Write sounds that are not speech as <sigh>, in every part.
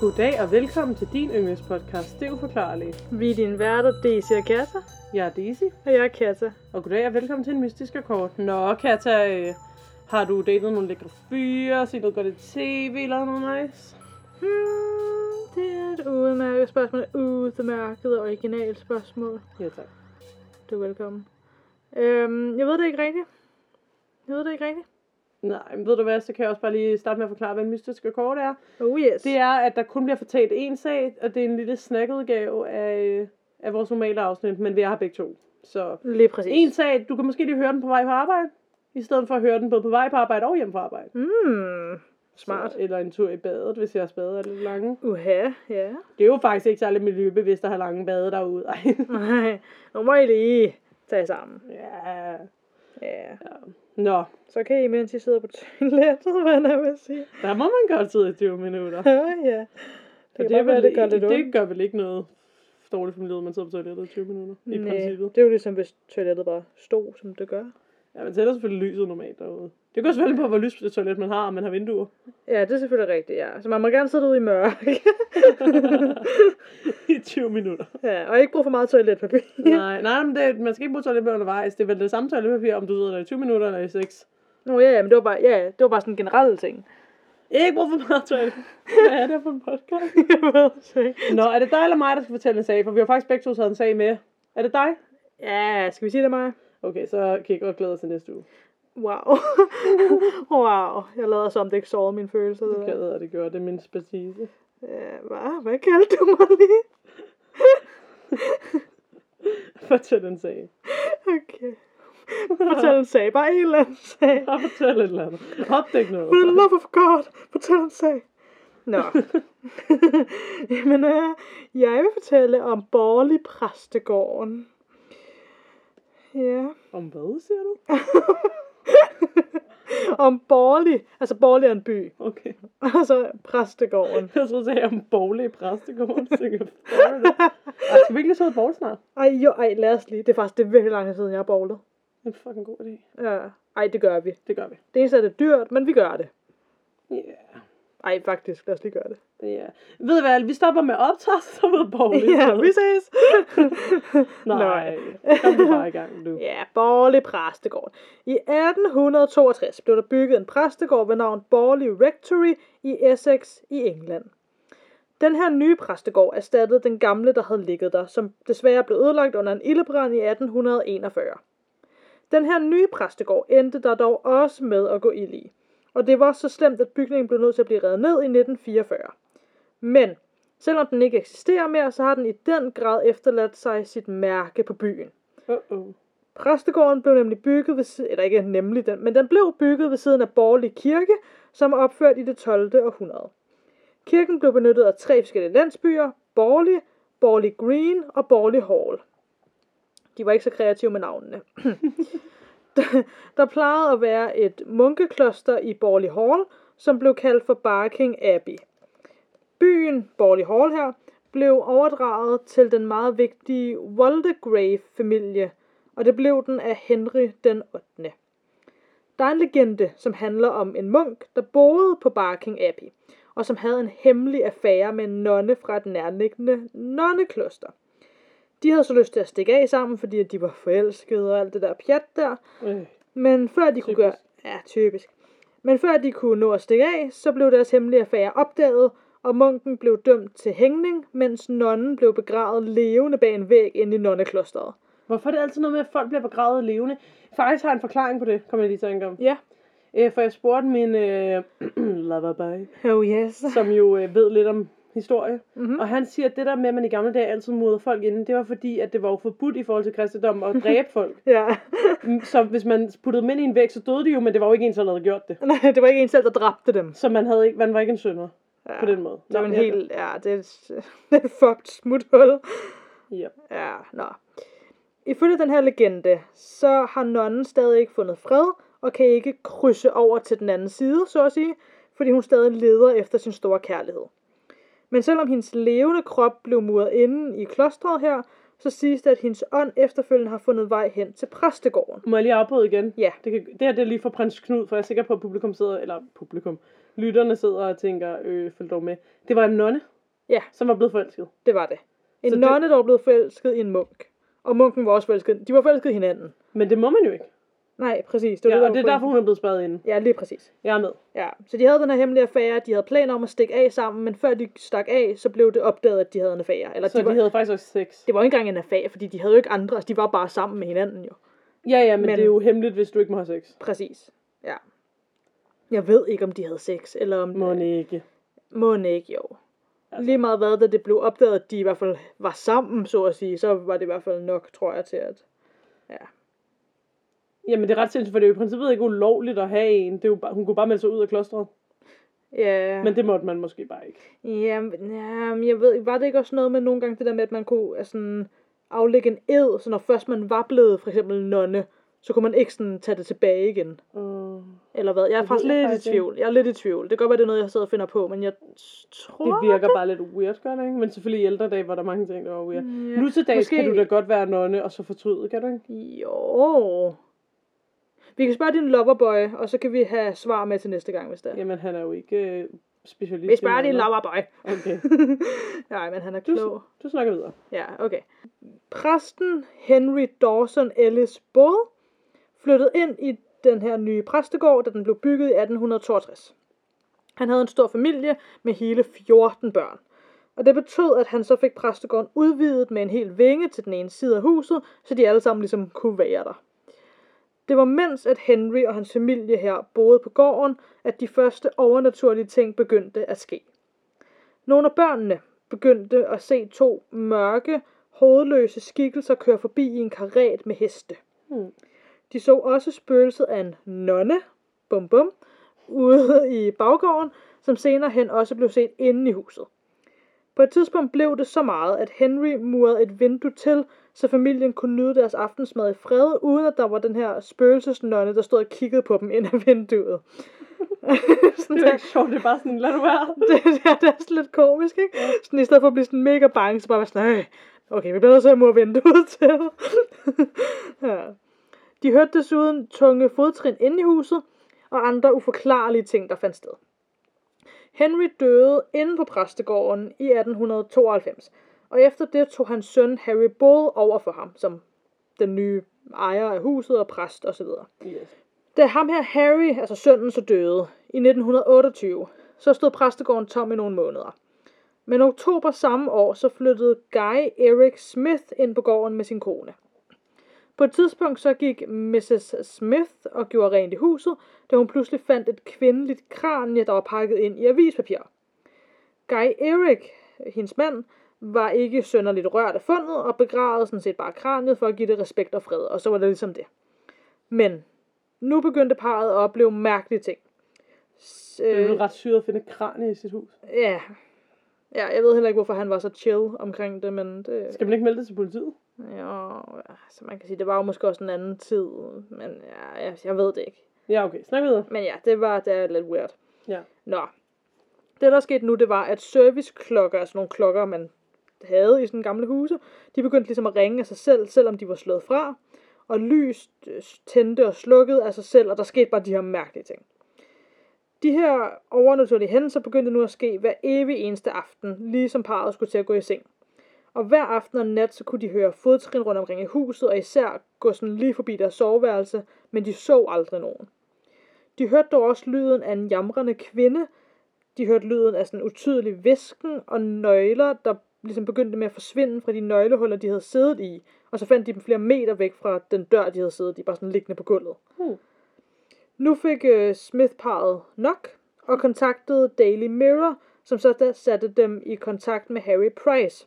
Goddag og velkommen til din yndlingspodcast, Det Uforklarlige. Vi er dine værter, Daisy og Katta. Jeg er Daisy, Og jeg er Katta. og goddag og velkommen til en mystisk kort. Nå, Katja, øh, har du datet nogle lækre fyre, set noget godt i tv, eller noget nice? Hmm, det er et udmærket spørgsmål. Udmærket og originalt spørgsmål. Ja, tak. Du er velkommen. Øhm, jeg ved det ikke rigtigt. Jeg ved det ikke rigtigt. Nej, men ved du hvad, så kan jeg også bare lige starte med at forklare, hvad en mystisk kort er. Oh yes. Det er, at der kun bliver fortalt én sag, og det er en lille snakkudgave af, af vores normale afsnit, men vi har begge to. Så Lige præcis. en sag, du kan måske lige høre den på vej på arbejde, i stedet for at høre den både på vej på arbejde og hjem fra arbejde. Hmm, smart. Så, eller en tur i badet, hvis jeres bade er lidt lange. Uha, ja. Det er jo faktisk ikke særlig miljøbevidst at have lange bade derude. Ej. <laughs> Nej, nu må I lige tage sammen. ja. Ja. Nå, Så kan I, mens I sidder på toilettet, <laughs> hvad jeg vil sige. der må man godt sidde i 20 minutter. <laughs> Ja, ja. Det kan bare være, det gør lidt det ondt. gør vel ikke noget dårligt for miljøet, man sidder på toilettet i 20 minutter, i Næh, princippet. det er jo ligesom, hvis toilettet bare stod, som det gør. Ja, man tænder selvfølgelig lyset normalt derude. Det går selvfølgelig på, hvor lyst det toilet man har, om man har vinduer. Ja, det er selvfølgelig rigtigt, ja. Så man må gerne sidde ude i mørke. <laughs> I 20 minutter. ja, og ikke bruge for meget toiletpapir. Nej, nej, men det, man skal ikke bruge toiletpapir undervejs. Det er vel det samme toiletpapir, om du sidder der i 20 minutter eller i 6. Nå ja, ja, men det var bare, ja, det var bare sådan en generel ting. Ikke brug for meget toilet. <laughs> Hvad er det for en podcast? <laughs> Jeg ved ikke. Nå, er det dig eller mig, der skal fortælle en sag? For vi har faktisk begge to taget en sag med. Er det dig? Ja, skal vi sige det, Maja? Okay, så kan jeg godt glæde til næste uge. Wow. <laughs> wow. Jeg lader som, det ikke sårede mine følelser. Det Det der. gad jeg, det gør. Det er min spacise. Ja, hvad? Hvad kaldte du mig lige? <laughs> Fortæl en sag. Okay. Fortæl en sag. Bare en eller anden sag. Bare fortæl et eller andet. Opdæk noget. For the love of God. Fortæl en sag. Nå. <laughs> Jamen, øh, jeg vil fortælle om Borgerlig Præstegården. Ja. Om hvad, siger du? <laughs> om Borgerlig. Altså, Borgerlig er en by. Okay. Altså, Præstegården. Jeg troede, sagde om borgerlige præstegården. Så jeg. Ej, skal vi ikke lige sidde borg snart? Ej, jo, ej, lad os lige. Det er faktisk det er virkelig lang tid siden, jeg har bowlet. Det er en fucking god idé. Ja. Ej, det gør vi. Det gør vi. Det eneste er, det dyrt, men vi gør det. Ja. Yeah. Ej, faktisk, lad os lige gøre det. Ja. Ved du hvad, vi stopper med optaget, <laughs> så ved borgerlige. Ja, vi ses. <laughs> Nej, kom du bare i gang, du. Ja, Borgerlig Præstegård. I 1862 blev der bygget en præstegård ved navn Borgerlig Rectory i Essex i England. Den her nye præstegård erstattede den gamle, der havde ligget der, som desværre blev ødelagt under en ildebrand i 1841. Den her nye præstegård endte der dog også med at gå ild i. Og det var så slemt, at bygningen blev nødt til at blive revet ned i 1944. Men selvom den ikke eksisterer mere, så har den i den grad efterladt sig sit mærke på byen. Uh-oh. Præstegården blev nemlig bygget ved siden, eller ikke nemlig den, men den blev bygget ved siden af Borgerlig Kirke, som er opført i det 12. århundrede. Kirken blev benyttet af tre forskellige landsbyer, Borgerlig, Borgerlig Green og Borgerlig Hall. De var ikke så kreative med navnene. <laughs> Der- der plejede at være et munkekloster i Borley Hall, som blev kaldt for Barking Abbey. Byen, Borley Hall her, blev overdraget til den meget vigtige Waldegrave-familie, og det blev den af Henry den 8. Der er en legende, som handler om en munk, der boede på Barking Abbey, og som havde en hemmelig affære med en nonne fra et nærliggende nonnekloster. De havde så lyst til at stikke af sammen, fordi de var forelskede og alt det der pjat der, Øh. men før de kunne Typisk. gøre... Ja, typisk. Men før de kunne nå at stikke af, så blev deres hemmelige affære opdaget, og munken blev dømt til hængning, mens nonnen blev begravet levende bag en væg inde i nonneklosteret. Hvorfor er det altid noget med, at folk bliver begravet levende? Faktisk har jeg en forklaring på det, kommer jeg lige til at tænke om. Ja. Øh, for jeg spurgte min øh, <clears throat> loverboy, Oh yes. som jo øh, ved lidt om historie. Mhm. Og han siger, at det der med, at man i gamle dage altid murede folk inde, det var fordi, at det var jo forbudt i forhold til kristendom at <laughs> dræbe folk. Ja. Mm, Så hvis man puttede dem ind i en væg, så døde de jo, men det var jo ikke en, som havde gjort det. <laughs> Nej, det var ikke en selv, der dræbte dem. Så man, havde ikke, man var ikke en synder Ja. på den måde. Det var en helt... Ja, det er, et- <laughs> det er et fucked smuthul. Ja. Ja, nå. Ifølge den her legende, så har nonnen stadig ikke fundet fred, og kan ikke krydse over til den anden side, så at sige, fordi hun stadig leder efter sin store kærlighed. Men selvom hendes levende krop blev muret inde i klostret her, så siges det, at hendes ånd efterfølgende har fundet vej hen til præstegården. Må jeg lige afbryde igen? Ja. Det, kan, det her det er lige for prins Knud, for jeg er sikker på, at publikum sidder, eller publikum, lytterne sidder og tænker, øh, følg dog med. Det var en nonne, Ja. som var blevet forelsket. Det var det. En Så det- nonne, der var blevet forelsket i en munk. Og munken var også forelsket. De var forelsket i hinanden. Men det må man jo ikke. Nej, præcis. Det var Ja, det, og det er derfor, hun er blevet spadet pointen. Ja, lige præcis. Jeg er med. Ja, så de havde den her hemmelige affære, de havde planer om at stikke af sammen, men før de stak af, så blev det opdaget, at de havde en affære. Eller Så de var, de havde faktisk også sex. det var ikke engang en affære, fordi de havde jo ikke andre, altså de var bare sammen med hinanden jo. Ja, ja, men, Men- det er jo hemmeligt, hvis du ikke må have sex. Præcis, ja. Jeg ved ikke, om de havde sex, eller om... Må ikke. Må ikke, jo. Altså. Lige meget hvad, da det blev opdaget, at de i hvert fald var sammen, så at sige, så var det i hvert fald nok, tror jeg, til at... Jamen, det er ret sindssygt, for det er jo i princippet ikke ulovligt at have en. Det er jo bare, hun kunne bare melde sig ud af klostret. Ja, Men det måtte man måske bare ikke. ja, men- ja, men jeg ved, var det ikke også noget med nogle gange det der med, at man kunne altså, aflægge en ed, så når først man var blevet for eksempel nonne, så kunne man ikke sådan tage det tilbage igen. Uh, Eller hvad? Jeg er Det faktisk lidt faktisk i ikke. tvivl. Jeg er lidt i tvivl. Det kan godt være, det er noget, jeg sidder og finder på, men jeg tror... det virker bare lidt weird, gør det ikke? Men selvfølgelig i ældre dage var der mange ting, der var weird. Ja, Nu til dags måske- kan du da godt være nonne, og så fortryde, kan du ikke? Jo. Vi kan spørge din loverboy, og så kan vi have svar med til næste gang, hvis det er. Jamen, han er jo ikke øh, specialist. Vi spørger din loverboy. Okay. <laughs> Nej, men han er Du, klog. du snakker videre. Ja, okay. Præsten Henry Dawson Ellis Bull flyttede ind i den her nye præstegård, da den blev bygget i 1862. Han havde en stor familie med hele 14 børn. Og det betød, at han så fik præstegården udvidet med en hel vinge til den ene side af huset, så de alle sammen ligesom kunne være der. Det var mens, at Henry og hans familie her boede på gården, at de første overnaturlige ting begyndte at ske. Nogle af børnene begyndte at se to mørke, hovedløse skikkelser køre forbi i en karet med heste. Hmm. De så også spøgelset af en nonne, bum bum, ude i baggården, som senere hen også blev set inde i huset. På et tidspunkt blev det så meget, at Henry murede et vindue til, så familien kunne nyde deres aftensmad i fred, uden at der var den her spøgelsesnonne, der stod og kiggede på dem ind ad vinduet. <laughs> sådan Det er ikke sjovt, det er bare sådan, lad du være. <laughs> det, det, er, det er sådan lidt komisk, ikke? Sådan, I stedet for at blive sådan mega bange, så bare være sådan, "Øh, okay, vi bliver nødt til at mure vinduet <laughs> til. ja. De hørte desuden tunge fodtrin inde i huset, og andre uforklarlige ting, der fandt sted. Henry døde inde på præstegården i 1892, og efter det tog hans søn Harry Bull over for ham, som den nye ejer af huset og præst osv. Yes. Da ham her Harry, altså sønnen, så døde i 1928, så stod præstegården tom i nogle måneder. Men i oktober samme år, så flyttede Guy Eric Smith ind på gården med sin kone. På et tidspunkt så gik Mrs. Smith og gjorde rent i huset, da hun pludselig fandt et kvindeligt kranie, der var pakket ind i avispapir. Guy Eric, hendes mand, var ikke sønderligt rørt af fundet og begravede sådan set bare kraniet for at give det respekt og fred, og så var det ligesom det. Men nu begyndte parret at opleve mærkelige ting. S- Det er øh, jo ret syret at finde kranie i sit hus. ja. ja, jeg ved heller ikke, hvorfor han var så chill omkring det, men det... Skal man ikke melde det til politiet? Jo, altså man kan sige, det var jo måske også en anden tid, men ja, jeg, jeg ved det ikke. Ja, okay. Snak videre. Men ja, det var det er lidt weird. Ja. Nå. Det, der skete nu, det var, at serviceklokker, altså nogle klokker, man havde i sådan gamle huse, de begyndte ligesom at ringe af sig selv, selvom de var slået fra. Og lys øh, tændte og slukkede af sig selv, og der skete bare de her mærkelige ting. De her overnaturlige hændelser begyndte nu at ske hver evig eneste aften, ligesom parret skulle til at gå i seng. Og hver aften og nat, så kunne de høre fodtrin rundt omkring i huset, og især gå sådan lige forbi deres soveværelse, men de så aldrig nogen. De hørte dog også lyden af en jamrende kvinde. De hørte lyden af sådan utydelig visken og nøgler, der ligesom begyndte med at forsvinde fra de nøglehuller, de havde siddet i. Og så fandt de dem flere meter væk fra den dør, de havde siddet i, bare sådan liggende på gulvet. Hmm. Nu fik øh, Smith-parret nok, og kontaktede Daily Mirror, som så da satte dem i kontakt med Harry Price.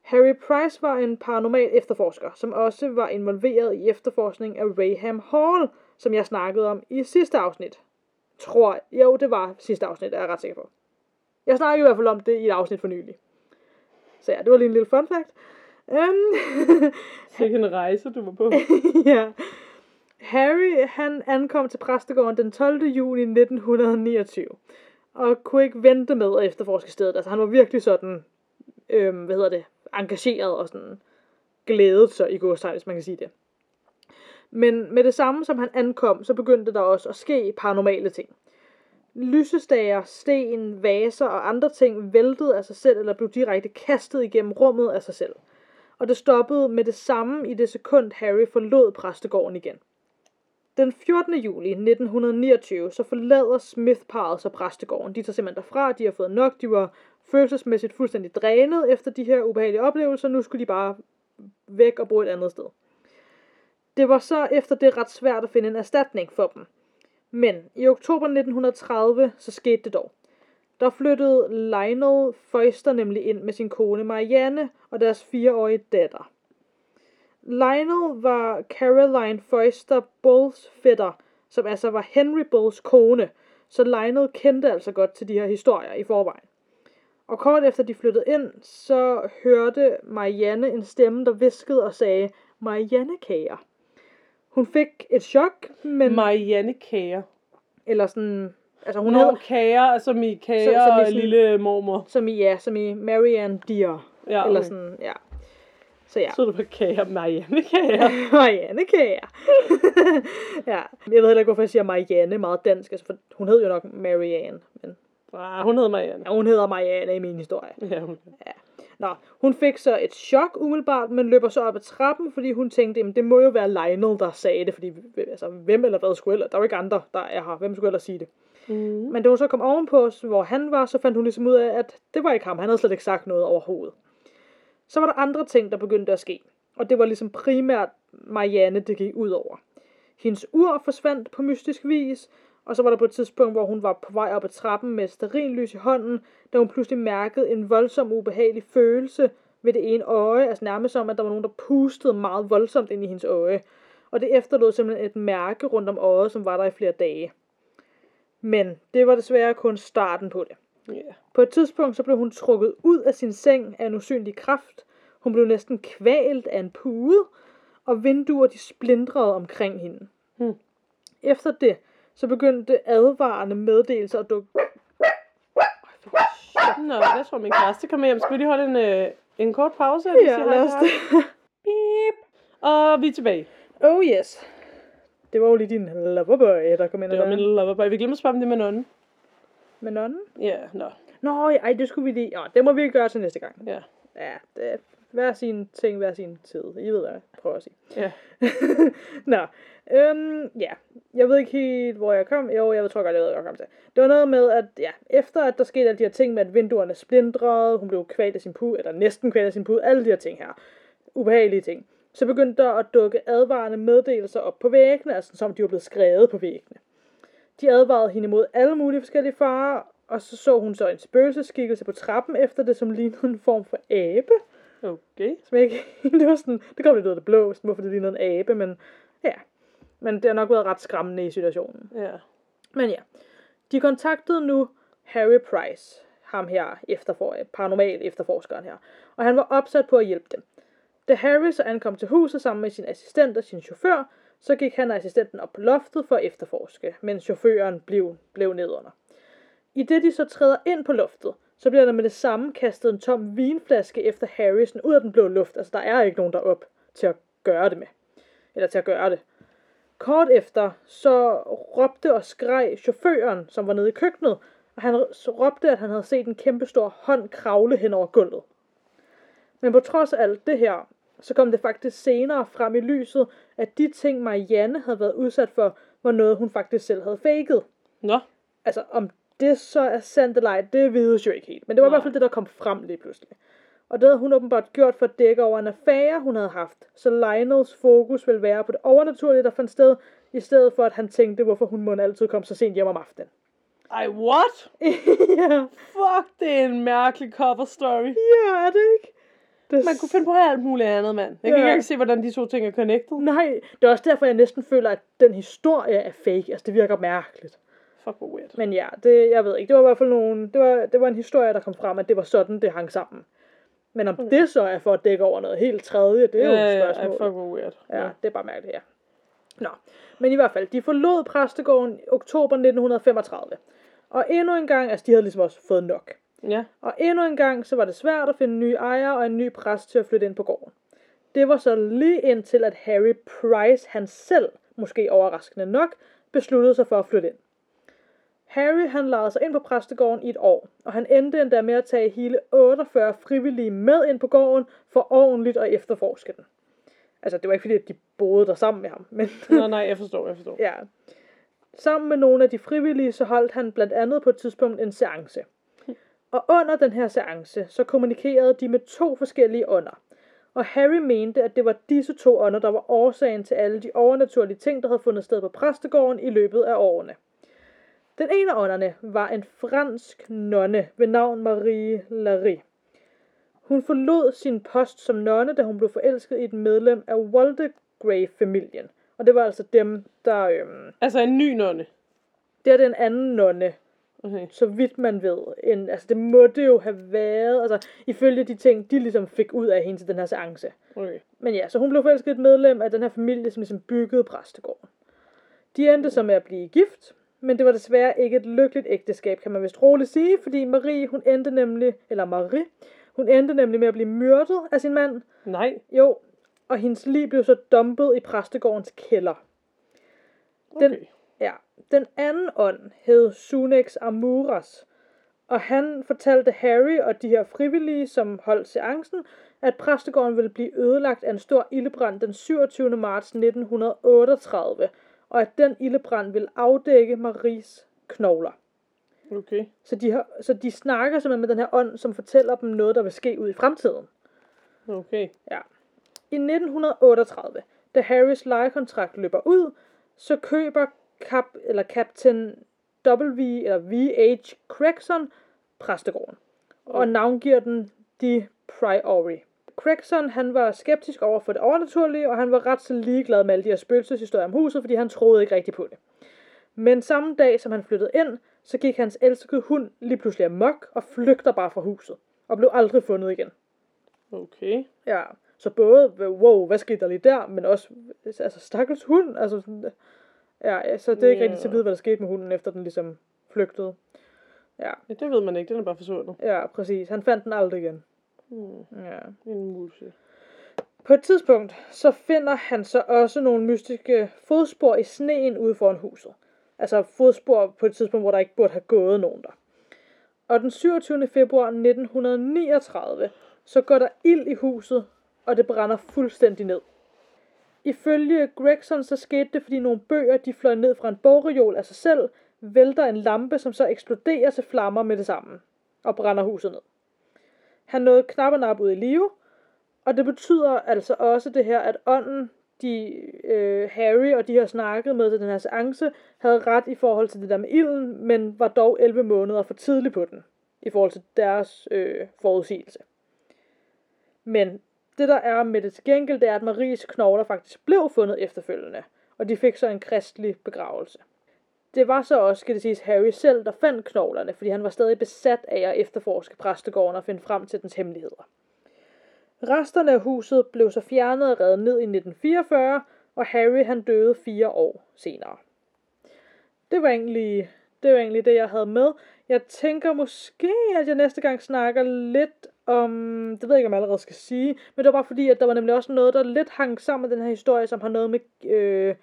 Harry Price var en paranormal efterforsker, som også var involveret i efterforskning af Raham Hall, som jeg snakkede om i sidste afsnit. Tror Jo, det var sidste afsnit, er jeg ret sikker på. Jeg snakkede i hvert fald om det i et afsnit for nylig. Så ja, det var lige en lille fun fact. <laughs> Um, Sikke en rejse, du var på. <laughs> ja. Harry, han ankom til præstegården den 12. juni 1929, og kunne ikke vente med at efterforske stedet. Altså, han var virkelig sådan, øhm, hvad hedder det, engageret og sådan glædet sig i godstegn, hvis man kan sige det. Men med det samme, som han ankom, så begyndte der også at ske paranormale ting. Lysestager, sten, vaser og andre ting væltede af sig selv eller blev direkte kastet igennem rummet af sig selv. Og det stoppede med det samme i det sekund Harry forlod præstegården igen. Den 14. juli 1929 så forlader Smith-parret så præstegården. De tager simpelthen derfra, de har fået nok, de var følelsesmæssigt fuldstændig drænet efter de her ubehagelige oplevelser. Nu skulle de bare væk og bo et andet sted. Det var så efter det ret svært at finde en erstatning for dem. Men i oktober 1930 så skete det dog. Der flyttede Lionel Foister nemlig ind med sin kone Marianne og deres fireårige datter. Lionel var Caroline Foyster Bulls fætter, som altså var Henry Bulls kone, så Lionel kendte altså godt til de her historier i forvejen. Og kort efter de flyttede ind, så hørte Marianne en stemme, der viskede og sagde, Marianne kager. Hun fik et chok, men... Marianne Kager. eller sådan... Altså hun hedder... havde kager, altså i kager Så- som i og sådan- lille mormor. Som i, ja, som i Marianne Deer. Ja, Eller okay. sådan, ja. Så ja. Så det bare kager. Marianne Kager. <laughs> Marianne kager. <laughs> ja. Jeg ved heller ikke, hvorfor jeg siger Marianne meget dansk. Altså, for hun hed jo nok Marianne. Men Ah, hun hedder Marianne. ja, hun hedder Marianne i min historie. Ja, hun. Nå, hun fik så et chok umiddelbart, men løber så op ad trappen, fordi hun tænkte, jamen det må jo være Lionel, der sagde det, fordi altså, hvem eller hvad skulle ellers? Der var ikke andre, der er her. Hvem skulle ellers sige det? Mm. Men da hun så kom ovenpå, hvor han var, så fandt hun ligesom ud af, at det var ikke ham. Han havde slet ikke sagt noget overhovedet. Så var der andre ting, der begyndte at ske. Og det var ligesom primært Marianne, det gik ud over. Hendes ur forsvandt på mystisk vis, og så var der på et tidspunkt, hvor hun var på vej op ad trappen med sterinlys i hånden, da hun pludselig mærkede en voldsom ubehagelig følelse ved det ene øje, altså nærmest som, at der var nogen, der pustede meget voldsomt ind i hendes øje. Og det efterlod simpelthen et mærke rundt om øjet, som var der i flere dage. Men det var desværre kun starten på det. Ja. På et tidspunkt så blev hun trukket ud af sin seng af en usynlig kraft. Hun blev næsten kvalt af en pude, og vinduer de splindrede omkring hende. Hmm. Efter det, så begyndte advarende meddelelser at dukke. Nå, jeg tror, min kæreste kommer hjem. Skal vi lige holde en, øh, en kort pause? Ja, sige hej lad os det. Beep. Og vi er tilbage. Oh yes. Det var jo lige din loverboy, der kom ind Det var min loverboy. Vi glemte at spørge om det med nonnen. Med nonnen? Ja, nå. Nå, ej, det skulle vi lige... Nå, det må vi gøre til næste gang. Ja. Ja, det er hver sin ting, hver sin tid. I ved, hvad jeg prøver at sige. Ja. <laughs> Nå, øhm, ja. Jeg ved ikke helt, hvor jeg kom. Jo, jeg tror godt, jeg ved, hvor jeg kom til. Det var noget med, at ja, efter at der skete alle de her ting med, at vinduerne splindrede, hun blev kvalt af sin pude, eller næsten kvalt af sin pude, alle de her ting her. Ubehagelige ting. Så begyndte der at dukke advarende meddelelser op på væggene, altså som de var blevet skrevet på væggene. De advarede hende mod alle mulige forskellige farer, og så så hun så en spøgelseskikkelse på trappen efter det, som lignede en form for abe. Okay. Som jeg ikke, <laughs> det var sådan, det kom lidt ud af det blå, sådan, hvorfor det lignede en abe, men ja. Men det har nok været ret skræmmende i situationen. Ja. Men ja, de kontaktede nu Harry Price, ham her, efterfor, paranormal efterforskeren her, og han var opsat på at hjælpe dem. Da Harry så ankom til huset sammen med sin assistent og sin chauffør, så gik han og assistenten op på loftet for at efterforske, mens chaufføren blev, blev nedunder. I det de så træder ind på loftet, så bliver der med det samme kastet en tom vinflaske efter Harrison ud af den blå luft. Altså der er ikke nogen derop til at gøre det med. Eller til at gøre det. Kort efter, så råbte og skreg chaufføren, som var nede i køkkenet, og han råbte, at han havde set en kæmpestor hånd kravle hen over gulvet. Men på trods af alt det her, så kom det faktisk senere frem i lyset, at de ting, Marianne havde været udsat for, var noget, hun faktisk selv havde faked. Nå. Altså, om det så er sandt eller ej, det vides jo ikke helt. Men det var i Nej. hvert fald det, der kom frem lige pludselig. Og det havde hun åbenbart gjort for at dække over en affære, hun havde haft. Så Lionels fokus ville være på det overnaturlige, der fandt sted, i stedet for at han tænkte, hvorfor hun må altid komme så sent hjem om aftenen. Ej, what? <laughs> ja, Fuck, det er en mærkelig cover story. ja, er det ikke? Det Man kunne finde på alt muligt andet, mand. Jeg kan Ja. ikke engang se, hvordan de to ting er connected. Nej, det er også derfor, jeg næsten føler, at den historie er fake. Altså, det virker mærkeligt. Fuck, hvor weird. Men ja, det, jeg ved ikke. Det var i hvert fald nogen, det var, det var en historie, der kom frem, at det var sådan, det hang sammen. Men om det så er for at dække over noget helt tredje, det er jo ja, et ja, ej, spørgsmål. fuck, hvor weird. Ja, det er bare mærkeligt, ja. Nå, men i hvert fald, de forlod præstegården i oktober 1935. Og endnu en gang, altså de havde ligesom også fået nok. Ja. Og endnu en gang, så var det svært at finde nye ejere og en ny præst til at flytte ind på gården. Det var så lige indtil, at Harry Price, han selv, måske overraskende nok, besluttede sig for at flytte ind. Harry han lejede sig ind på præstegården i et år, og han endte endda med at tage hele 48 frivillige med ind på gården for ordentligt at efterforske den. Altså, det var ikke fordi, at de boede der sammen med ham, men Nej, nej, jeg forstår, jeg forstår. ja. Sammen med nogle af de frivillige, så holdt han blandt andet på et tidspunkt en seance. Og under den her seance, så kommunikerede de med to forskellige ånder. Og Harry mente, at det var disse to ånder, der var årsagen til alle de overnaturlige ting, der havde fundet sted på præstegården i løbet af årene. Den ene af ånderne var en fransk nonne ved navn Marie Larry. Hun forlod sin post som nonne, da hun blev forelsket i et medlem af Waldegrave-familien. Og det var altså dem, der... Øhm, Altså en ny nonne. det er den anden nonne, Okay. så vidt man ved. En, altså det må det jo have været, altså ifølge de ting, de ligesom fik ud af hende til den her seance. okay. Men ja, så hun blev forelsket i et medlem af den her familie, som ligesom byggede præstegården. De endte så med at blive gift, men det var desværre ikke et lykkeligt ægteskab, kan man vist roligt sige, fordi Marie, hun endte nemlig, eller Marie, hun endte nemlig med at blive myrdet af sin mand. Nej. Jo, og hendes lig blev så dumpet i præstegårdens kælder. Den- Okay. Ja, den anden ånd hed Sunex Amuras, og han fortalte Harry og de her frivillige, som holdt seancen, at præstegården ville blive ødelagt af en stor ildebrand den 27. marts 1938, og at den ildebrand ville afdække Maries knogler. Okay. Så de, har, så de snakker simpelthen med den her ånd, som fortæller dem noget, der vil ske ud i fremtiden. Okay. Ja. I 1938, da Harrys lejekontrakt løber ud, så køber kap, eller Captain W. eller V.H. Gregson præstegården. Og navngiver den de Priory. Gregson, han var skeptisk over for det overnaturlige, og han var ret så ligeglad med alle de her spøgelseshistorier om huset, fordi han troede ikke rigtigt på det. Men samme dag, som han flyttede ind, så gik hans elskede hund lige pludselig amok og flygter bare fra huset, og blev aldrig fundet igen. Okay. Ja, så både, wow, hvad skete der lige der, men også, altså, stakkels hund, altså, sådan, ja, så det er ikke Ja. rigtig til at vide, hvad der skete med hunden, efter den ligesom flygtede. Ja, Ja, det ved man ikke. Den er bare forsvundet. ja, præcis. Han fandt den aldrig igen. Hmm. Ja. En muse. På et tidspunkt, så finder han så også nogle mystiske fodspor i sneen ude foran huset. Altså fodspor på et tidspunkt, hvor der ikke burde have gået nogen der. Og den 27. februar 1939, så går der ild i huset, og det brænder fuldstændig ned. Ifølge Gregson, så skete det, fordi nogle bøger, de fløj ned fra en bogreol af sig selv, vælter en lampe, som så eksploderer til flammer med det samme, og brænder huset ned. Han nåede knap og nap ud i live, og det betyder altså også det her, at ånden, de, øh, Harry og de har snakket med til den her seance, havde ret i forhold til det der med ilden, men var dog 11 måneder for tidlig på den, i forhold til deres øh, forudsigelse. Men det der er med det til gengæld, det er, at Maries knogler faktisk blev fundet efterfølgende, og de fik så en kristelig begravelse. Det var så også, skal det siges, Harry selv, der fandt knoglerne, fordi han var stadig besat af at efterforske præstegården og finde frem til dens hemmeligheder. Resterne af huset blev så fjernet og revet ned i 1944, og Harry han døde fire år senere. Det var egentlig det, var egentlig det jeg havde med. Jeg tænker måske, at jeg næste gang snakker lidt om, det ved jeg ikke, om jeg allerede skal sige, men det var bare fordi, at der var nemlig også noget, der lidt hang sammen med den her historie, som har noget med øh,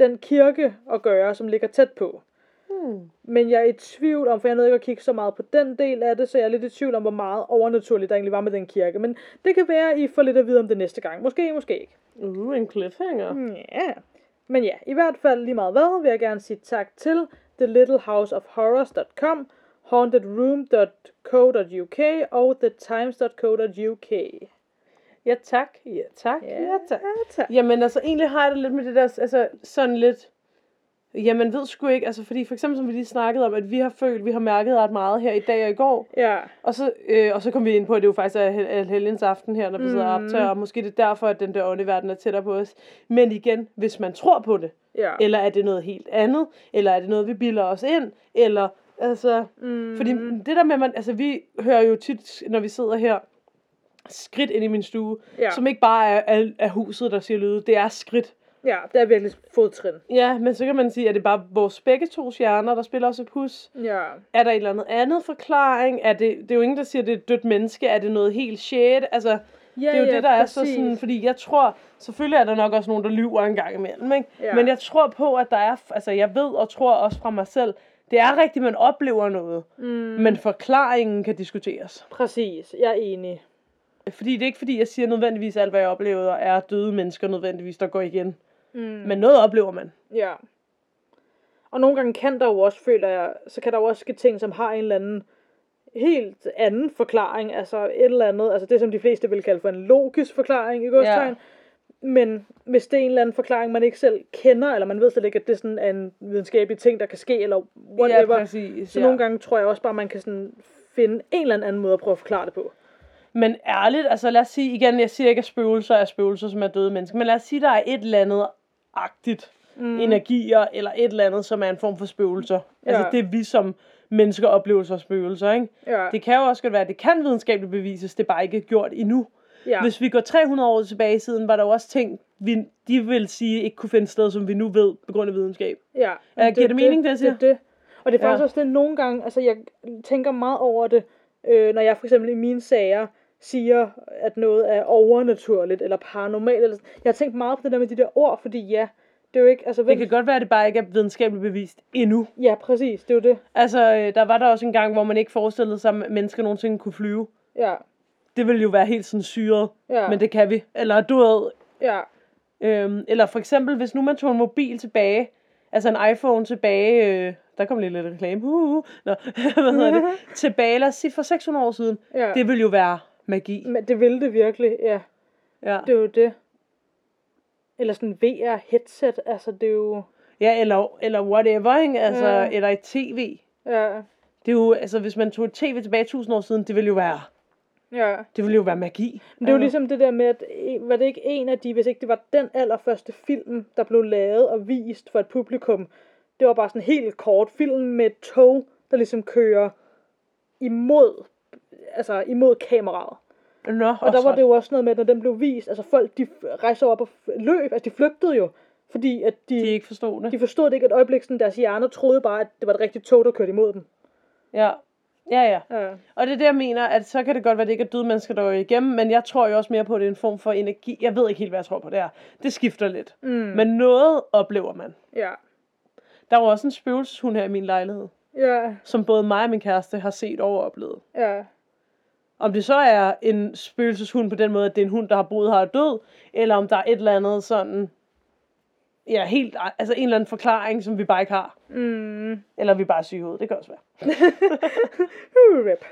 den kirke at gøre, som ligger tæt på. Hmm. Men jeg er i tvivl om, for jeg nåede ikke at kigge så meget på den del af det, så jeg er lidt i tvivl om, hvor meget overnaturligt der egentlig var med den kirke. Men det kan være, at I får lidt at vide om det næste gang. Måske, måske ikke. Uh, en cliffhanger. Ja. Men ja, i hvert fald lige meget hvad, vil jeg gerne sige tak til thelittlehouseofhorrors.com, hauntedroom.co.uk og thetimes.co.uk. Ja tak, ja tak, ja, ja tak. tak. Jamen altså, egentlig har jeg det lidt med det der, altså sådan lidt, jamen ved sgu ikke, altså fordi for eksempel som vi lige snakkede om, at vi har følt, vi har mærket ret meget her i dag og i går, Ja, og så, øh, og så kom vi ind på, at det jo faktisk er hel- helgens aften her, når vi sidder Mhm. optager, og måske det er derfor, at den der åndeverden er tættere på os. Men igen, hvis man tror på det, ja. eller er det noget helt andet, eller er det noget, vi bilder os ind, eller altså, Mm, fordi det der med, man, altså vi hører jo tit, når vi sidder her, skridt ind i min stue, ja. som ikke bare er, er, er huset, der siger lyde, det er skridt. ja, det er virkelig fodtrin. Ja, men så kan man sige, at det er bare vores begge to hjerner, der spiller os et pus. Ja. Er der et eller andet andet forklaring? Er det, det er jo ingen, der siger, at det er et dødt menneske. Er det noget helt shit? Altså, Ja, det er jo ja, det, der er så præcis. sådan, fordi jeg tror, selvfølgelig er der nok også nogen, der lyver en gang imellem, ikke? Ja. Men jeg tror på, at der er, altså jeg ved og tror også fra mig selv, Det er rigtigt, man oplever noget, Mm. men forklaringen kan diskuteres. Præcis, jeg er enig. Fordi det er ikke fordi, jeg siger nødvendigvis, alt hvad jeg oplever er døde mennesker nødvendigvis, der går igen. Mm. Men noget oplever man. Ja. Og nogle gange kan der jo også, føler jeg, så kan der jo også ske ting, som har en eller anden helt anden forklaring, altså et eller andet, altså det som de fleste vil kalde for en logisk forklaring i godstegn. Ja. Men hvis det er en eller anden forklaring, man ikke selv kender, eller man ved slet ikke, at det sådan er en videnskabelig ting, der kan ske, eller whatever, Ja, præcis. så ja. nogle gange tror jeg også bare, man kan sådan finde en eller anden måde at prøve at forklare det på. Men ærligt, altså lad os sige igen, jeg siger ikke, at spøgelser er spøgelser, som er døde mennesker, men lad os sige, der er et eller andet agtigt mm. energier, eller et eller andet, som er en form for spøgelser. Ja. Altså Ja. det vi som mennesker oplever som spøgelser, ikke? Ja, Det kan jo også godt være, at det kan videnskabeligt bevises, det er bare ikke gjort endnu. ja. Hvis vi går 300 år tilbage i tiden, var der jo også ting, vi, de vil sige ikke kunne finde sted, som vi nu ved på grund af videnskab. Ja, Ja, men giver det mening, det jeg siger? Det, er det. Og det er Ja. faktisk også det nogle gange, altså jeg tænker meget over det, øh, når jeg for eksempel i mine sager siger, at noget er overnaturligt eller paranormalt. Eller, sådan. jeg har tænkt meget på det der med de der ord, fordi ja, det er jo ikke, altså Det hvem, kan godt være, at det bare ikke er videnskabeligt bevist endnu. ja præcis, det er jo det. Altså, øh, der var der også en gang, hvor man ikke forestillede sig, at mennesker nogensinde kunne flyve. Ja, Det ville jo være helt sådan syret, ja, men det kan vi. Eller du ved, ja, øhm, eller for eksempel, hvis nu man tog en mobil tilbage, altså en iPhone tilbage, øh, der kom lige lidt reklame, uh, uh, Nå, <laughs> hvad hedder det, <laughs> tilbage, lad os sige for 600 år siden, ja. det ville jo være magi. Men det ville det virkelig, ja. Ja, Det er jo det. Eller sådan VR-headset, altså det er jo... ja eller, eller whatever, ikke? Altså, Ja. eller et tv. Ja, Det er jo, altså hvis man tog et tv tilbage 1000 år siden, det ville jo være, ja. det ville jo være magi. Men det er jo Altså, ligesom det der med, at eh, var det ikke en af de, hvis ikke det var den allerførste film, der blev lavet og vist for et publikum, det var bare sådan en helt kort film med et tog, der ligesom kører imod, altså imod kameraet. Nå, Og der var det jo også noget med, at når den blev vist, altså folk, de rejste op og løb, altså de flygtede jo, fordi at de, de ikke forstod det. de forstod det ikke et øjeblik, sådan deres hjerner troede bare, at det var et rigtigt tog, der kørte imod dem. Ja. Ja, ja. Ja, Og det er det, jeg mener, at så kan det godt være, at det ikke er døde mennesker, der går igennem, men jeg tror jo også mere på, at det er en form for energi. Jeg ved ikke helt, hvad jeg tror på det er. Det skifter lidt. mm. Men noget oplever man. ja, Der var også en spøgelseshund her i min lejlighed, ja, som både mig og min kæreste har set og oplevet. ja, Om det så er en spøgelseshund på den måde, at det er en hund, der har boet her og død, eller om der er et eller andet sådan, ja, helt, altså en eller anden forklaring, som vi bare ikke har. mm. Eller vi bare er syge. Det kan også være. <laughs> Rip.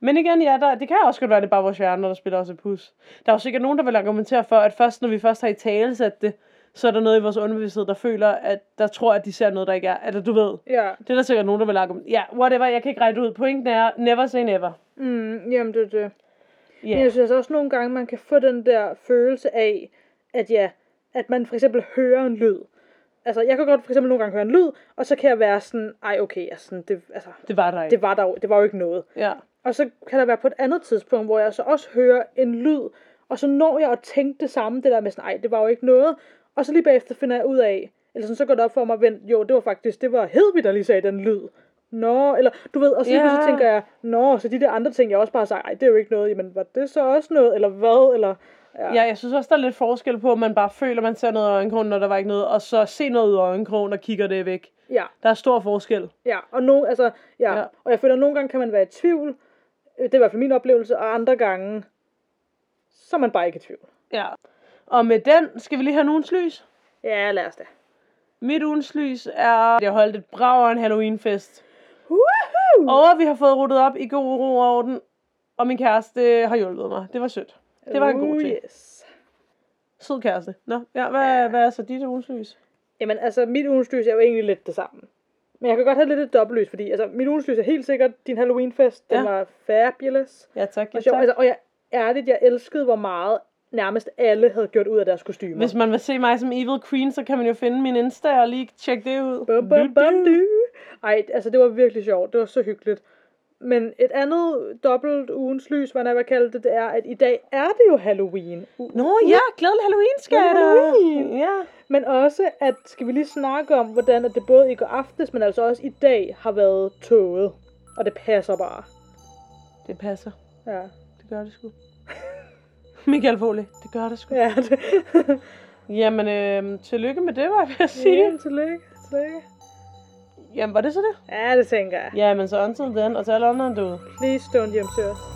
Men igen, ja, der, det kan også godt være, at det er bare vores hjerner, der spiller os et pus. Der er jo sikkert nogen, der vil argumentere for, at først når vi først har i tale sat det, så er der noget i vores underbevidsthed, der føler, at der tror, at de ser noget, der ikke er. Eller du ved, Ja, det er der sikkert nogen, der vil argumentere. Ja, whatever, jeg kan ikke regne ud. Pointen er, never say never. mm, jamen det er det. Ja, Men jeg synes også nogle gange, man kan få den der følelse af, at ja, at man for eksempel hører en lyd. Altså, jeg kan godt for eksempel nogle gange høre en lyd, og så kan jeg være sådan, ej okay, altså, det, altså, det var der ikke. det, var der, det var jo ikke noget. Ja. Og så kan der være på et andet tidspunkt, hvor jeg så også hører en lyd, og så når jeg at tænke det samme, det der med sådan, ej, det var jo ikke noget. Og så lige bagefter finder jeg ud af, eller sådan, så går det op for mig, vent, jo, det var faktisk, det var Hedvig, der lige sagde den lyd. Nå, eller du ved, og så, yeah. Så tænker jeg, nå, så de der andre ting, jeg også bare har sagt, ej, det er jo ikke noget, jamen, var det så også noget, eller hvad, eller, ja, ja, jeg synes også, der er lidt forskel på, at man bare føler, man ser noget i øjenkrogen, når der var ikke noget, og så se noget i øjenkrogen og kigger det væk. ja, Der er stor forskel. ja, og no, altså, ja, Ja. ja, og jeg føler, at nogle gange kan man være i tvivl, Øh, det er i hvert fald min oplevelse, og andre gange, så er man bare ikke i tvivl. Ja. Og med den skal vi lige have ugens lys. Ja, lad os det. Mit ugens lys er, jeg holdt et brav en Halloween-fest. Woohoo! Og vi har fået ruttet op i god ro og orden. Og min kæreste har hjulpet mig. Det var sødt. Det var en god Oh, ting. Yes. Sød kæreste. Nå, ja, hvad, hvad er så dit ugens lys? Jamen altså, mit ugens lys er jo egentlig lidt det samme. Men jeg kan godt have lidt et dobbeltlys, fordi altså, mit ugens lys er helt sikkert din Halloween-fest. Den Ja. var fabulous. Ja, tak. Ja, Og, sjov, tak. altså, og jeg, ærligt, jeg elskede, hvor meget nærmest alle havde gjort ud af deres kostymer. Hvis man vil se mig som Evil Queen, så kan man jo finde min Insta og lige tjekke det ud. Bum, bum, bum, du. Ej, altså det var virkelig sjovt. Det var så hyggeligt. Men et andet dobbelt ugens lys, hvad jeg vil kalde det, det er, at i dag er det jo Halloween. Nå ja, glædelig Halloween. Halloween. Ja. Men også, at skal vi lige snakke om, hvordan at det både i går aftes, men altså også i dag har været toget. Og det passer bare. Det passer. Ja, Det gør det sgu. <laughs> Michael Foley, det gør det sgu. ja det. <laughs> Jamen, øh, tillykke med det, var jeg ved at sige. ja tillykke, tillykke. Jamen, var det så det? Ja, det tænker jeg. Ja, men så until then, og til alle andre derude. Please don't hjemsøge os.